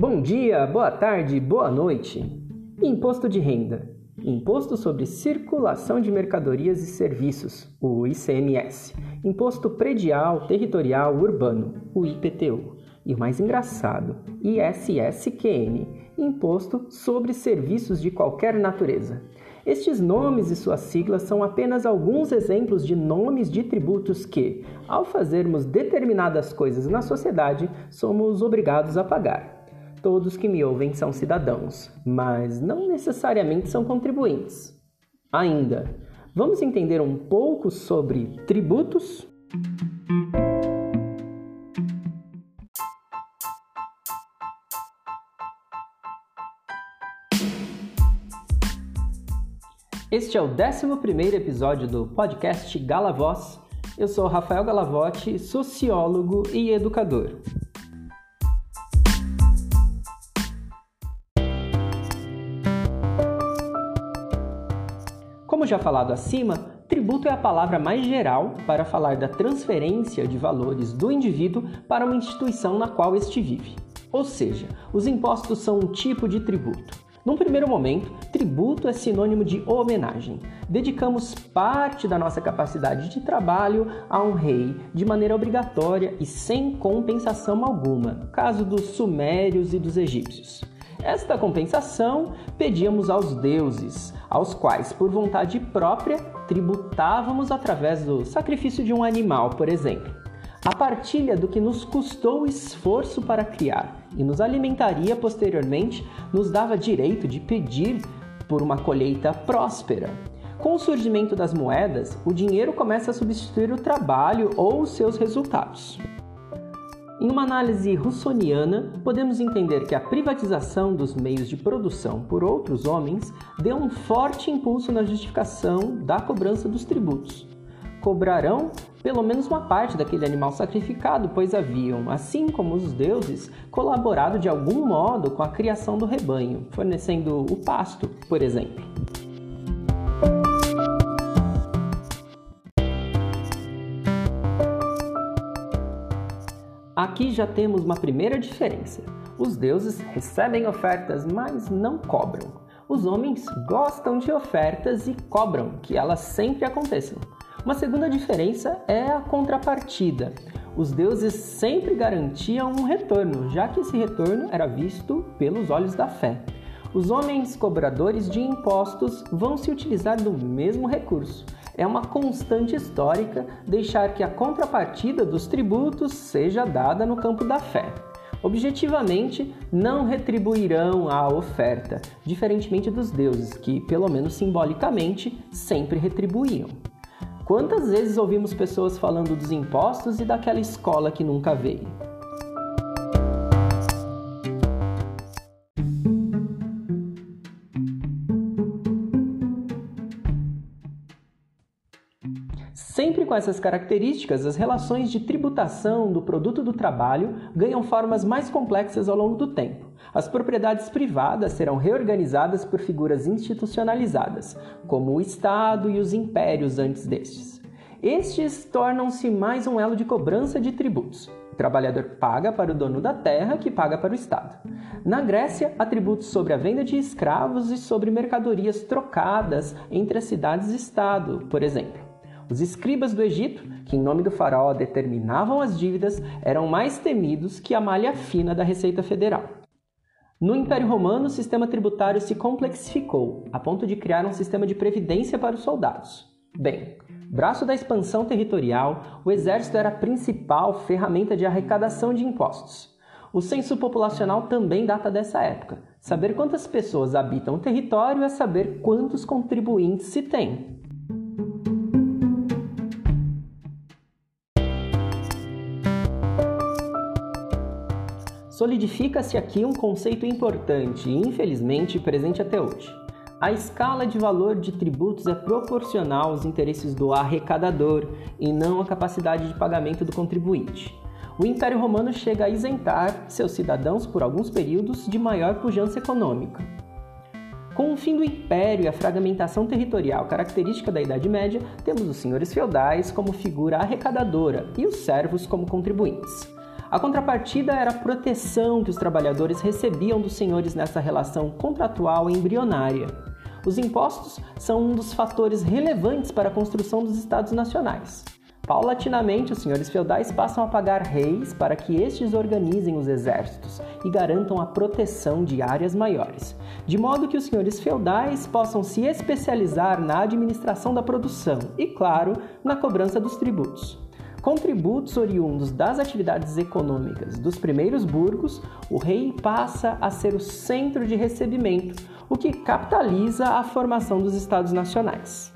Bom dia, boa tarde, boa noite. Imposto de renda. Imposto sobre Circulação de Mercadorias e Serviços, o ICMS. Imposto Predial Territorial Urbano, o IPTU. E o mais engraçado, ISSQN, Imposto sobre Serviços de Qualquer Natureza. Estes nomes e suas siglas são apenas alguns exemplos de nomes de tributos que, ao fazermos determinadas coisas na sociedade, somos obrigados a pagar. Todos que me ouvem são cidadãos, mas não necessariamente são contribuintes. Ainda, vamos entender um pouco sobre tributos? Este é o 11 episódio do podcast Galavoz. Eu sou Rafael Galavotti, sociólogo e educador. Já falado acima, tributo é a palavra mais geral para falar da transferência de valores do indivíduo para uma instituição na qual este vive. Ou seja, os impostos são um tipo de tributo. Num primeiro momento, tributo é sinônimo de homenagem. Dedicamos parte da nossa capacidade de trabalho a um rei de maneira obrigatória e sem compensação alguma, caso dos sumérios e dos egípcios. Esta compensação pedíamos aos deuses, aos quais, por vontade própria, tributávamos através do sacrifício de um animal, por exemplo. A partilha do que nos custou esforço para criar e nos alimentaria posteriormente nos dava direito de pedir por uma colheita próspera. Com o surgimento das moedas, o dinheiro começa a substituir o trabalho ou os seus resultados. Em uma análise russoniana, podemos entender que a privatização dos meios de produção por outros homens deu um forte impulso na justificação da cobrança dos tributos. Cobrarão pelo menos uma parte daquele animal sacrificado, pois haviam, assim como os deuses, colaborado de algum modo com a criação do rebanho, fornecendo o pasto, por exemplo. Aqui já temos uma primeira diferença. Os deuses recebem ofertas, mas não cobram. Os homens gostam de ofertas e cobram que elas sempre aconteçam. Uma segunda diferença é a contrapartida. Os deuses sempre garantiam um retorno, já que esse retorno era visto pelos olhos da fé. Os homens cobradores de impostos vão se utilizar do mesmo recurso, é uma constante histórica deixar que a contrapartida dos tributos seja dada no campo da fé. Objetivamente, não retribuirão a oferta, diferentemente dos deuses, que, pelo menos simbolicamente, sempre retribuíam. Quantas vezes ouvimos pessoas falando dos impostos e daquela escola que nunca veio? Com essas características, as relações de tributação do produto do trabalho ganham formas mais complexas ao longo do tempo. As propriedades privadas serão reorganizadas por figuras institucionalizadas, como o Estado e os impérios antes destes. Estes tornam-se mais um elo de cobrança de tributos. O trabalhador paga para o dono da terra, que paga para o Estado. Na Grécia, há tributos sobre a venda de escravos e sobre mercadorias trocadas entre as cidades-estado, por exemplo. Os escribas do Egito, que em nome do faraó determinavam as dívidas, eram mais temidos que a malha fina da Receita Federal. No Império Romano, o sistema tributário se complexificou, a ponto de criar um sistema de previdência para os soldados. Bem, braço da expansão territorial, o exército era a principal ferramenta de arrecadação de impostos. O censo populacional também data dessa época. Saber quantas pessoas habitam o território é saber quantos contribuintes se tem. Solidifica-se aqui um conceito importante e, infelizmente, presente até hoje. A escala de valor de tributos é proporcional aos interesses do arrecadador e não à capacidade de pagamento do contribuinte. O Império Romano chega a isentar seus cidadãos por alguns períodos de maior pujança econômica. Com o fim do império e a fragmentação territorial característica da Idade Média, temos os senhores feudais como figura arrecadadora e os servos como contribuintes. A contrapartida era a proteção que os trabalhadores recebiam dos senhores nessa relação contratual embrionária. Os impostos são um dos fatores relevantes para a construção dos estados nacionais. Paulatinamente, os senhores feudais passam a pagar reis para que estes organizem os exércitos e garantam a proteção de áreas maiores, de modo que os senhores feudais possam se especializar na administração da produção e, claro, na cobrança dos tributos. Com tributos oriundos das atividades econômicas dos primeiros burgos, o rei passa a ser o centro de recebimento, o que capitaliza a formação dos estados nacionais.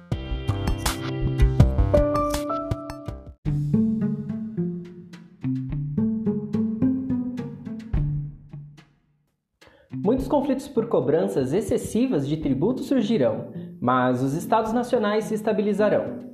Muitos conflitos por cobranças excessivas de tributos surgirão, mas os estados nacionais se estabilizarão.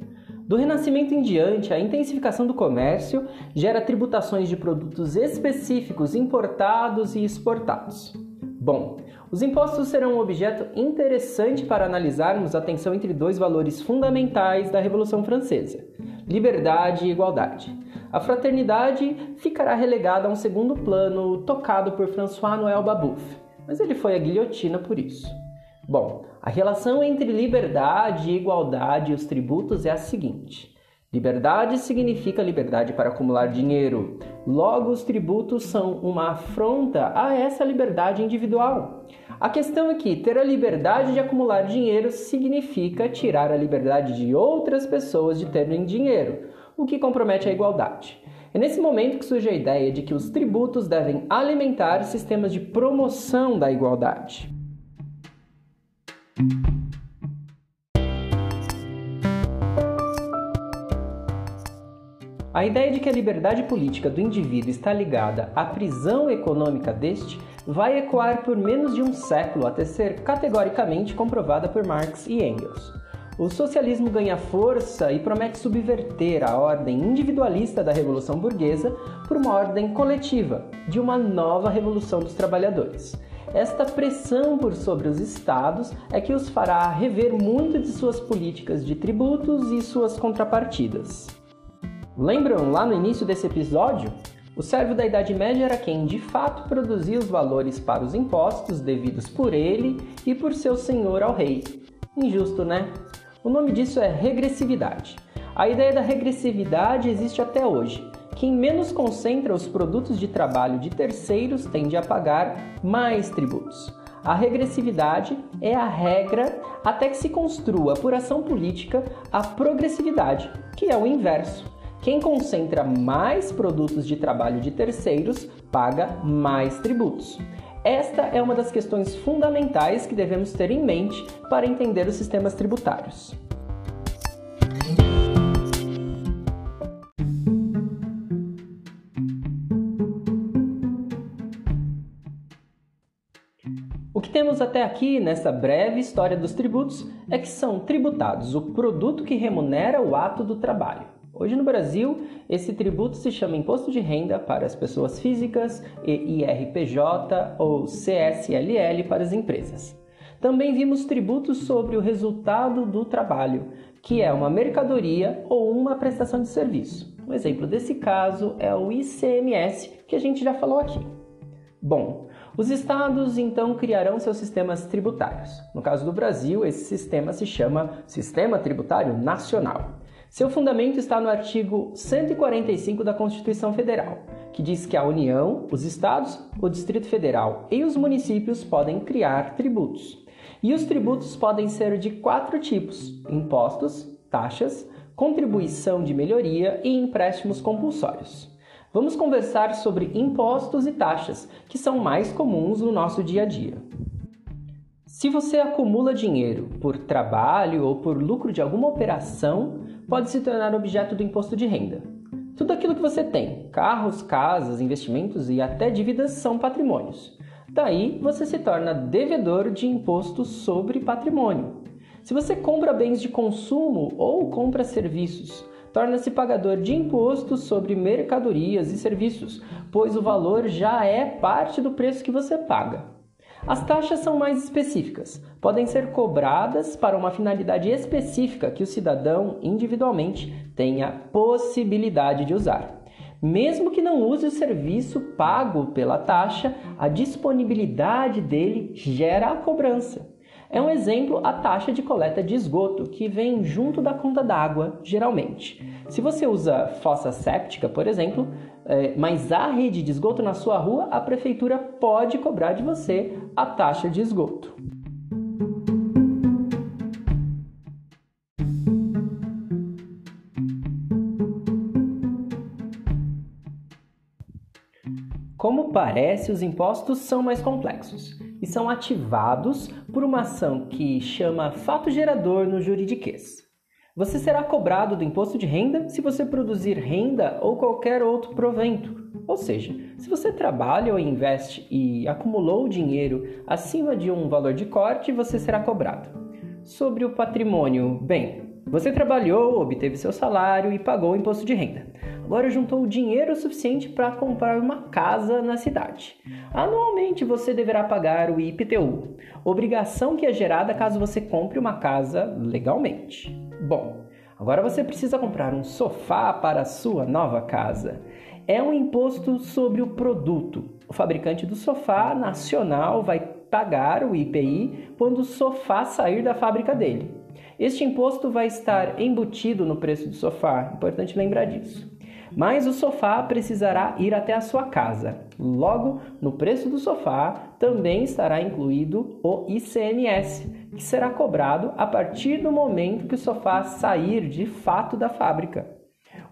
Do Renascimento em diante, a intensificação do comércio gera tributações de produtos específicos importados e exportados. Bom, os impostos serão um objeto interessante para analisarmos a tensão entre dois valores fundamentais da Revolução Francesa: liberdade e igualdade. A fraternidade ficará relegada a um segundo plano tocado por François-Noël Babeuf mas ele foi à guilhotina por isso. Bom, a relação entre liberdade e igualdade e os tributos é a seguinte: liberdade significa liberdade para acumular dinheiro, logo, os tributos são uma afronta a essa liberdade individual. A questão é que ter a liberdade de acumular dinheiro significa tirar a liberdade de outras pessoas de terem dinheiro, o que compromete a igualdade. É nesse momento que surge a ideia de que os tributos devem alimentar sistemas de promoção da igualdade. A ideia de que a liberdade política do indivíduo está ligada à prisão econômica deste vai ecoar por menos de um século até ser categoricamente comprovada por Marx e Engels. O socialismo ganha força e promete subverter a ordem individualista da Revolução Burguesa por uma ordem coletiva, de uma nova revolução dos trabalhadores. Esta pressão por sobre os estados é que os fará rever muito de suas políticas de tributos e suas contrapartidas. Lembram lá no início desse episódio? O servo da Idade Média era quem de fato produzia os valores para os impostos devidos por ele e por seu senhor ao rei. Injusto, né? O nome disso é regressividade. A ideia da regressividade existe até hoje. Quem menos concentra os produtos de trabalho de terceiros tende a pagar mais tributos. A regressividade é a regra até que se construa, por ação política, a progressividade, que é o inverso. Quem concentra mais produtos de trabalho de terceiros paga mais tributos. Esta é uma das questões fundamentais que devemos ter em mente para entender os sistemas tributários. Temos até aqui nessa breve história dos tributos é que são tributados o produto que remunera o ato do trabalho. Hoje no Brasil, esse tributo se chama Imposto de Renda para as Pessoas Físicas e IRPJ ou CSLL para as empresas. Também vimos tributos sobre o resultado do trabalho, que é uma mercadoria ou uma prestação de serviço. Um exemplo desse caso é o ICMS, que a gente já falou aqui. Bom, os estados então criarão seus sistemas tributários. No caso do Brasil, esse sistema se chama Sistema Tributário Nacional. Seu fundamento está no artigo 145 da Constituição Federal, que diz que a União, os estados, o Distrito Federal e os municípios podem criar tributos. E os tributos podem ser de quatro tipos: impostos, taxas, contribuição de melhoria e empréstimos compulsórios. Vamos conversar sobre impostos e taxas, que são mais comuns no nosso dia a dia. Se você acumula dinheiro por trabalho ou por lucro de alguma operação, pode se tornar objeto do imposto de renda. Tudo aquilo que você tem, carros, casas, investimentos e até dívidas, são patrimônios. Daí você se torna devedor de imposto sobre patrimônio. Se você compra bens de consumo ou compra serviços, torna-se pagador de imposto sobre mercadorias e serviços, pois o valor já é parte do preço que você paga. As taxas são mais específicas, podem ser cobradas para uma finalidade específica que o cidadão individualmente tenha possibilidade de usar. Mesmo que não use o serviço pago pela taxa, a disponibilidade dele gera a cobrança. É um exemplo a taxa de coleta de esgoto, que vem junto da conta d'água, geralmente. Se você usa fossa séptica, por exemplo, é, mas há rede de esgoto na sua rua, a prefeitura pode cobrar de você a taxa de esgoto. Como parece, os impostos são mais complexos e são ativados por uma ação que chama fato gerador no juridiquês. Você será cobrado do imposto de renda se você produzir renda ou qualquer outro provento. Ou seja, se você trabalha ou investe e acumulou dinheiro acima de um valor de corte, você será cobrado. Sobre o patrimônio, bem, você trabalhou, obteve seu salário e pagou o imposto de renda agora juntou dinheiro suficiente para comprar uma casa na cidade. Anualmente você deverá pagar o IPTU, obrigação que é gerada caso você compre uma casa legalmente. Bom, agora você precisa comprar um sofá para a sua nova casa. É um imposto sobre o produto. O fabricante do sofá nacional vai pagar o IPI quando o sofá sair da fábrica dele. Este imposto vai estar embutido no preço do sofá, importante lembrar disso. Mas o sofá precisará ir até a sua casa. Logo, no preço do sofá também estará incluído o ICMS, que será cobrado a partir do momento que o sofá sair de fato da fábrica.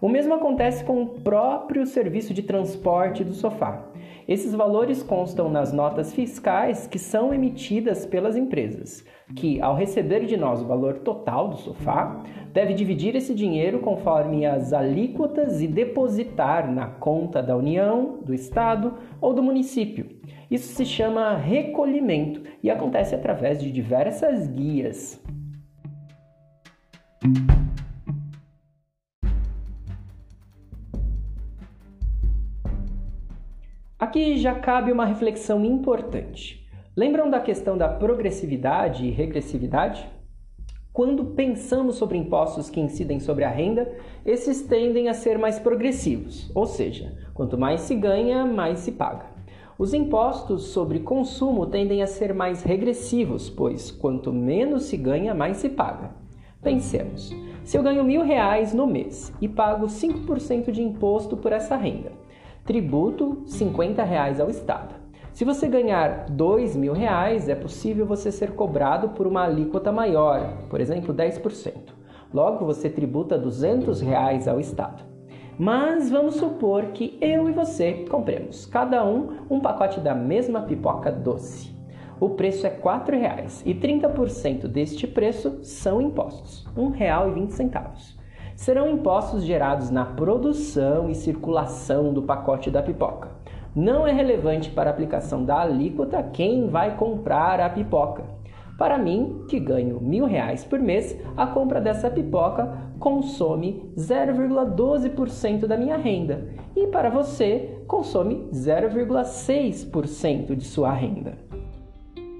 O mesmo acontece com o próprio serviço de transporte do sofá. Esses valores constam nas notas fiscais que são emitidas pelas empresas, que, ao receber de nós o valor total do sofá, deve dividir esse dinheiro conforme as alíquotas e depositar na conta da União, do Estado ou do município. Isso se chama recolhimento e acontece através de diversas guias. Aqui já cabe uma reflexão importante. Lembram da questão da progressividade e regressividade? Quando pensamos sobre impostos que incidem sobre a renda, esses tendem a ser mais progressivos, ou seja, quanto mais se ganha, mais se paga. Os impostos sobre consumo tendem a ser mais regressivos, pois quanto menos se ganha, mais se paga. Pensemos: se eu ganho mil reais no mês e pago 5% de imposto por essa renda, tributo 50 reais ao Estado. Se você ganhar mil reais, é possível você ser cobrado por uma alíquota maior, por exemplo, 10%. Logo, você tributa 200 reais ao Estado. Mas vamos supor que eu e você compremos, cada um, um pacote da mesma pipoca doce. O preço é R$ 4,00 e 30% deste preço são impostos, R$ 1,20 serão impostos gerados na produção e circulação do pacote da pipoca. Não é relevante para a aplicação da alíquota quem vai comprar a pipoca. Para mim, que ganho mil reais por mês, a compra dessa pipoca consome 0,12% da minha renda e para você consome 0,6% de sua renda.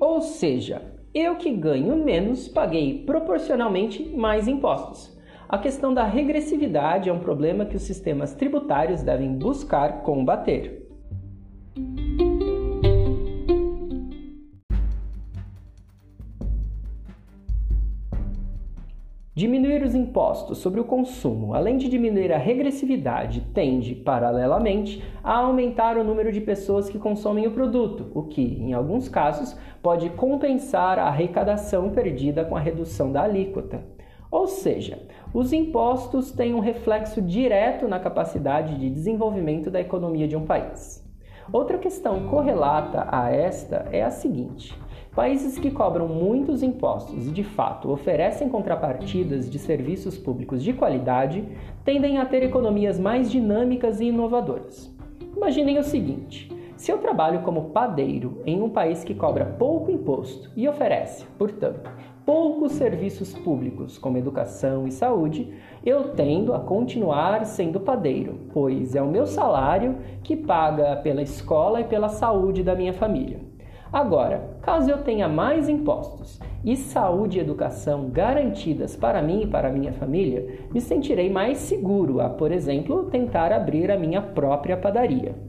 Ou seja, eu que ganho menos paguei proporcionalmente mais impostos. A questão da regressividade é um problema que os sistemas tributários devem buscar combater. Diminuir os impostos sobre o consumo, além de diminuir a regressividade, tende, paralelamente, a aumentar o número de pessoas que consomem o produto, o que, em alguns casos, pode compensar a arrecadação perdida com a redução da alíquota. Ou seja, os impostos têm um reflexo direto na capacidade de desenvolvimento da economia de um país. Outra questão correlata a esta é a seguinte: países que cobram muitos impostos e de fato oferecem contrapartidas de serviços públicos de qualidade tendem a ter economias mais dinâmicas e inovadoras. Imaginem o seguinte: se eu trabalho como padeiro em um país que cobra pouco imposto e oferece, portanto, poucos serviços públicos, como educação e saúde, eu tendo a continuar sendo padeiro, pois é o meu salário que paga pela escola e pela saúde da minha família. Agora, caso eu tenha mais impostos e saúde e educação garantidas para mim e para minha família, me sentirei mais seguro a, por exemplo, tentar abrir a minha própria padaria.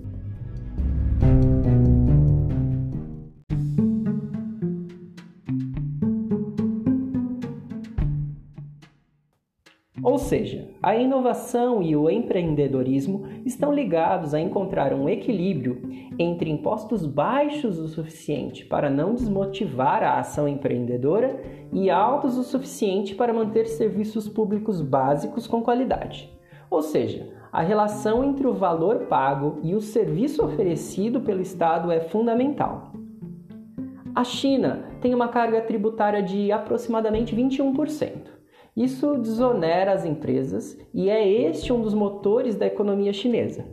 Seja, a inovação e o empreendedorismo estão ligados a encontrar um equilíbrio entre impostos baixos o suficiente para não desmotivar a ação empreendedora e altos o suficiente para manter serviços públicos básicos com qualidade. Ou seja, a relação entre o valor pago e o serviço oferecido pelo Estado é fundamental. A China tem uma carga tributária de aproximadamente 21%. Isso desonera as empresas e é este um dos motores da economia chinesa.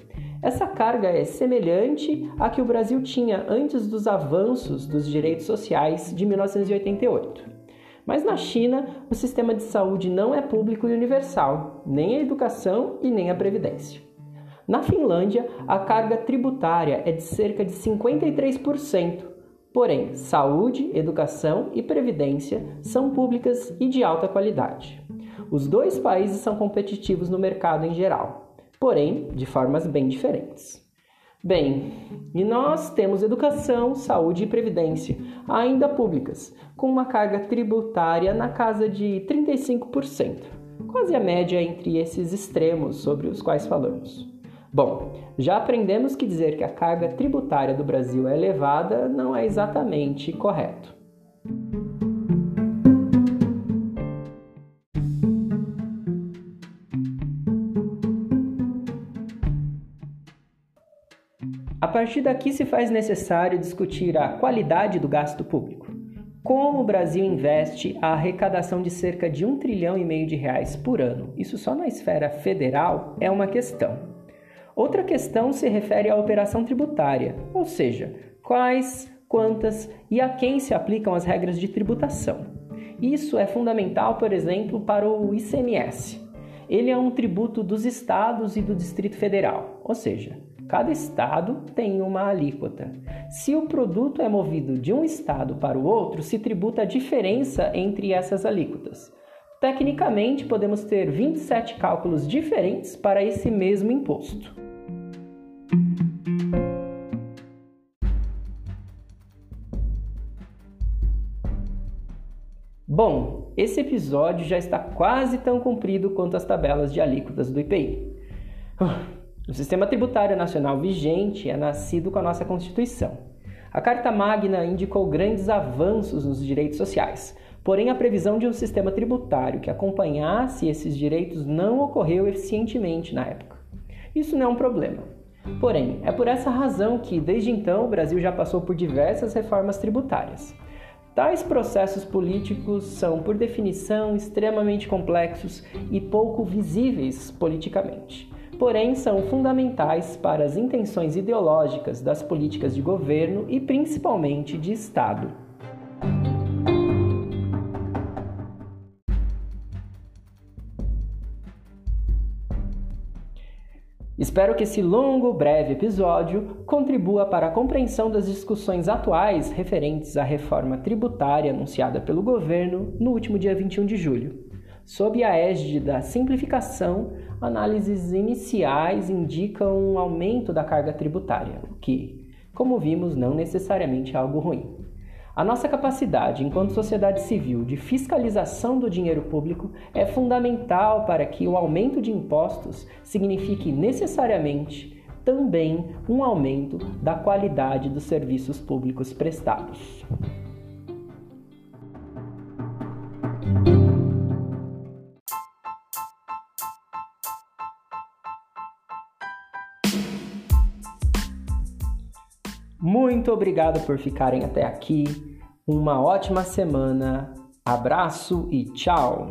Essa carga é semelhante à que o Brasil tinha antes dos avanços dos direitos sociais de 1988. Mas na China, o sistema de saúde não é público e universal, nem a educação e nem a previdência. Na Finlândia, a carga tributária é de cerca de 53%, Porém, saúde, educação e previdência são públicas e de alta qualidade. Os dois países são competitivos no mercado em geral, porém de formas bem diferentes. Bem, e nós temos educação, saúde e previdência, ainda públicas, com uma carga tributária na casa de 35%, quase a média entre esses extremos sobre os quais falamos. Bom, já aprendemos que dizer que a carga tributária do Brasil é elevada não é exatamente correto. A partir daqui se faz necessário discutir a qualidade do gasto público. Como o Brasil investe a arrecadação de cerca de um trilhão e meio de reais por ano, isso só na esfera federal, é uma questão. Outra questão se refere à operação tributária, ou seja, quais, quantas e a quem se aplicam as regras de tributação. Isso é fundamental, por exemplo, para o ICMS. Ele é um tributo dos estados e do Distrito Federal, ou seja, cada estado tem uma alíquota. Se o produto é movido de um estado para o outro, se tributa a diferença entre essas alíquotas. Tecnicamente, podemos ter 27 cálculos diferentes para esse mesmo imposto. Bom, esse episódio já está quase tão comprido quanto as tabelas de alíquotas do IPI. O sistema tributário nacional vigente é nascido com a nossa Constituição. A Carta Magna indicou grandes avanços nos direitos sociais, porém a previsão de um sistema tributário que acompanhasse esses direitos não ocorreu eficientemente na época. Isso não é um problema. Porém, é por essa razão que, desde então, o Brasil já passou por diversas reformas tributárias. Tais processos políticos são, por definição, extremamente complexos e pouco visíveis politicamente. Porém, são fundamentais para as intenções ideológicas das políticas de governo e principalmente de Estado. Espero que esse longo, breve episódio contribua para a compreensão das discussões atuais referentes à reforma tributária anunciada pelo governo no último dia 21 de julho. Sob a égide da simplificação, análises iniciais indicam um aumento da carga tributária, o que, como vimos, não necessariamente é algo ruim. A nossa capacidade, enquanto sociedade civil, de fiscalização do dinheiro público é fundamental para que o aumento de impostos signifique necessariamente também um aumento da qualidade dos serviços públicos prestados. Muito obrigado por ficarem até aqui. Uma ótima semana. Abraço e tchau!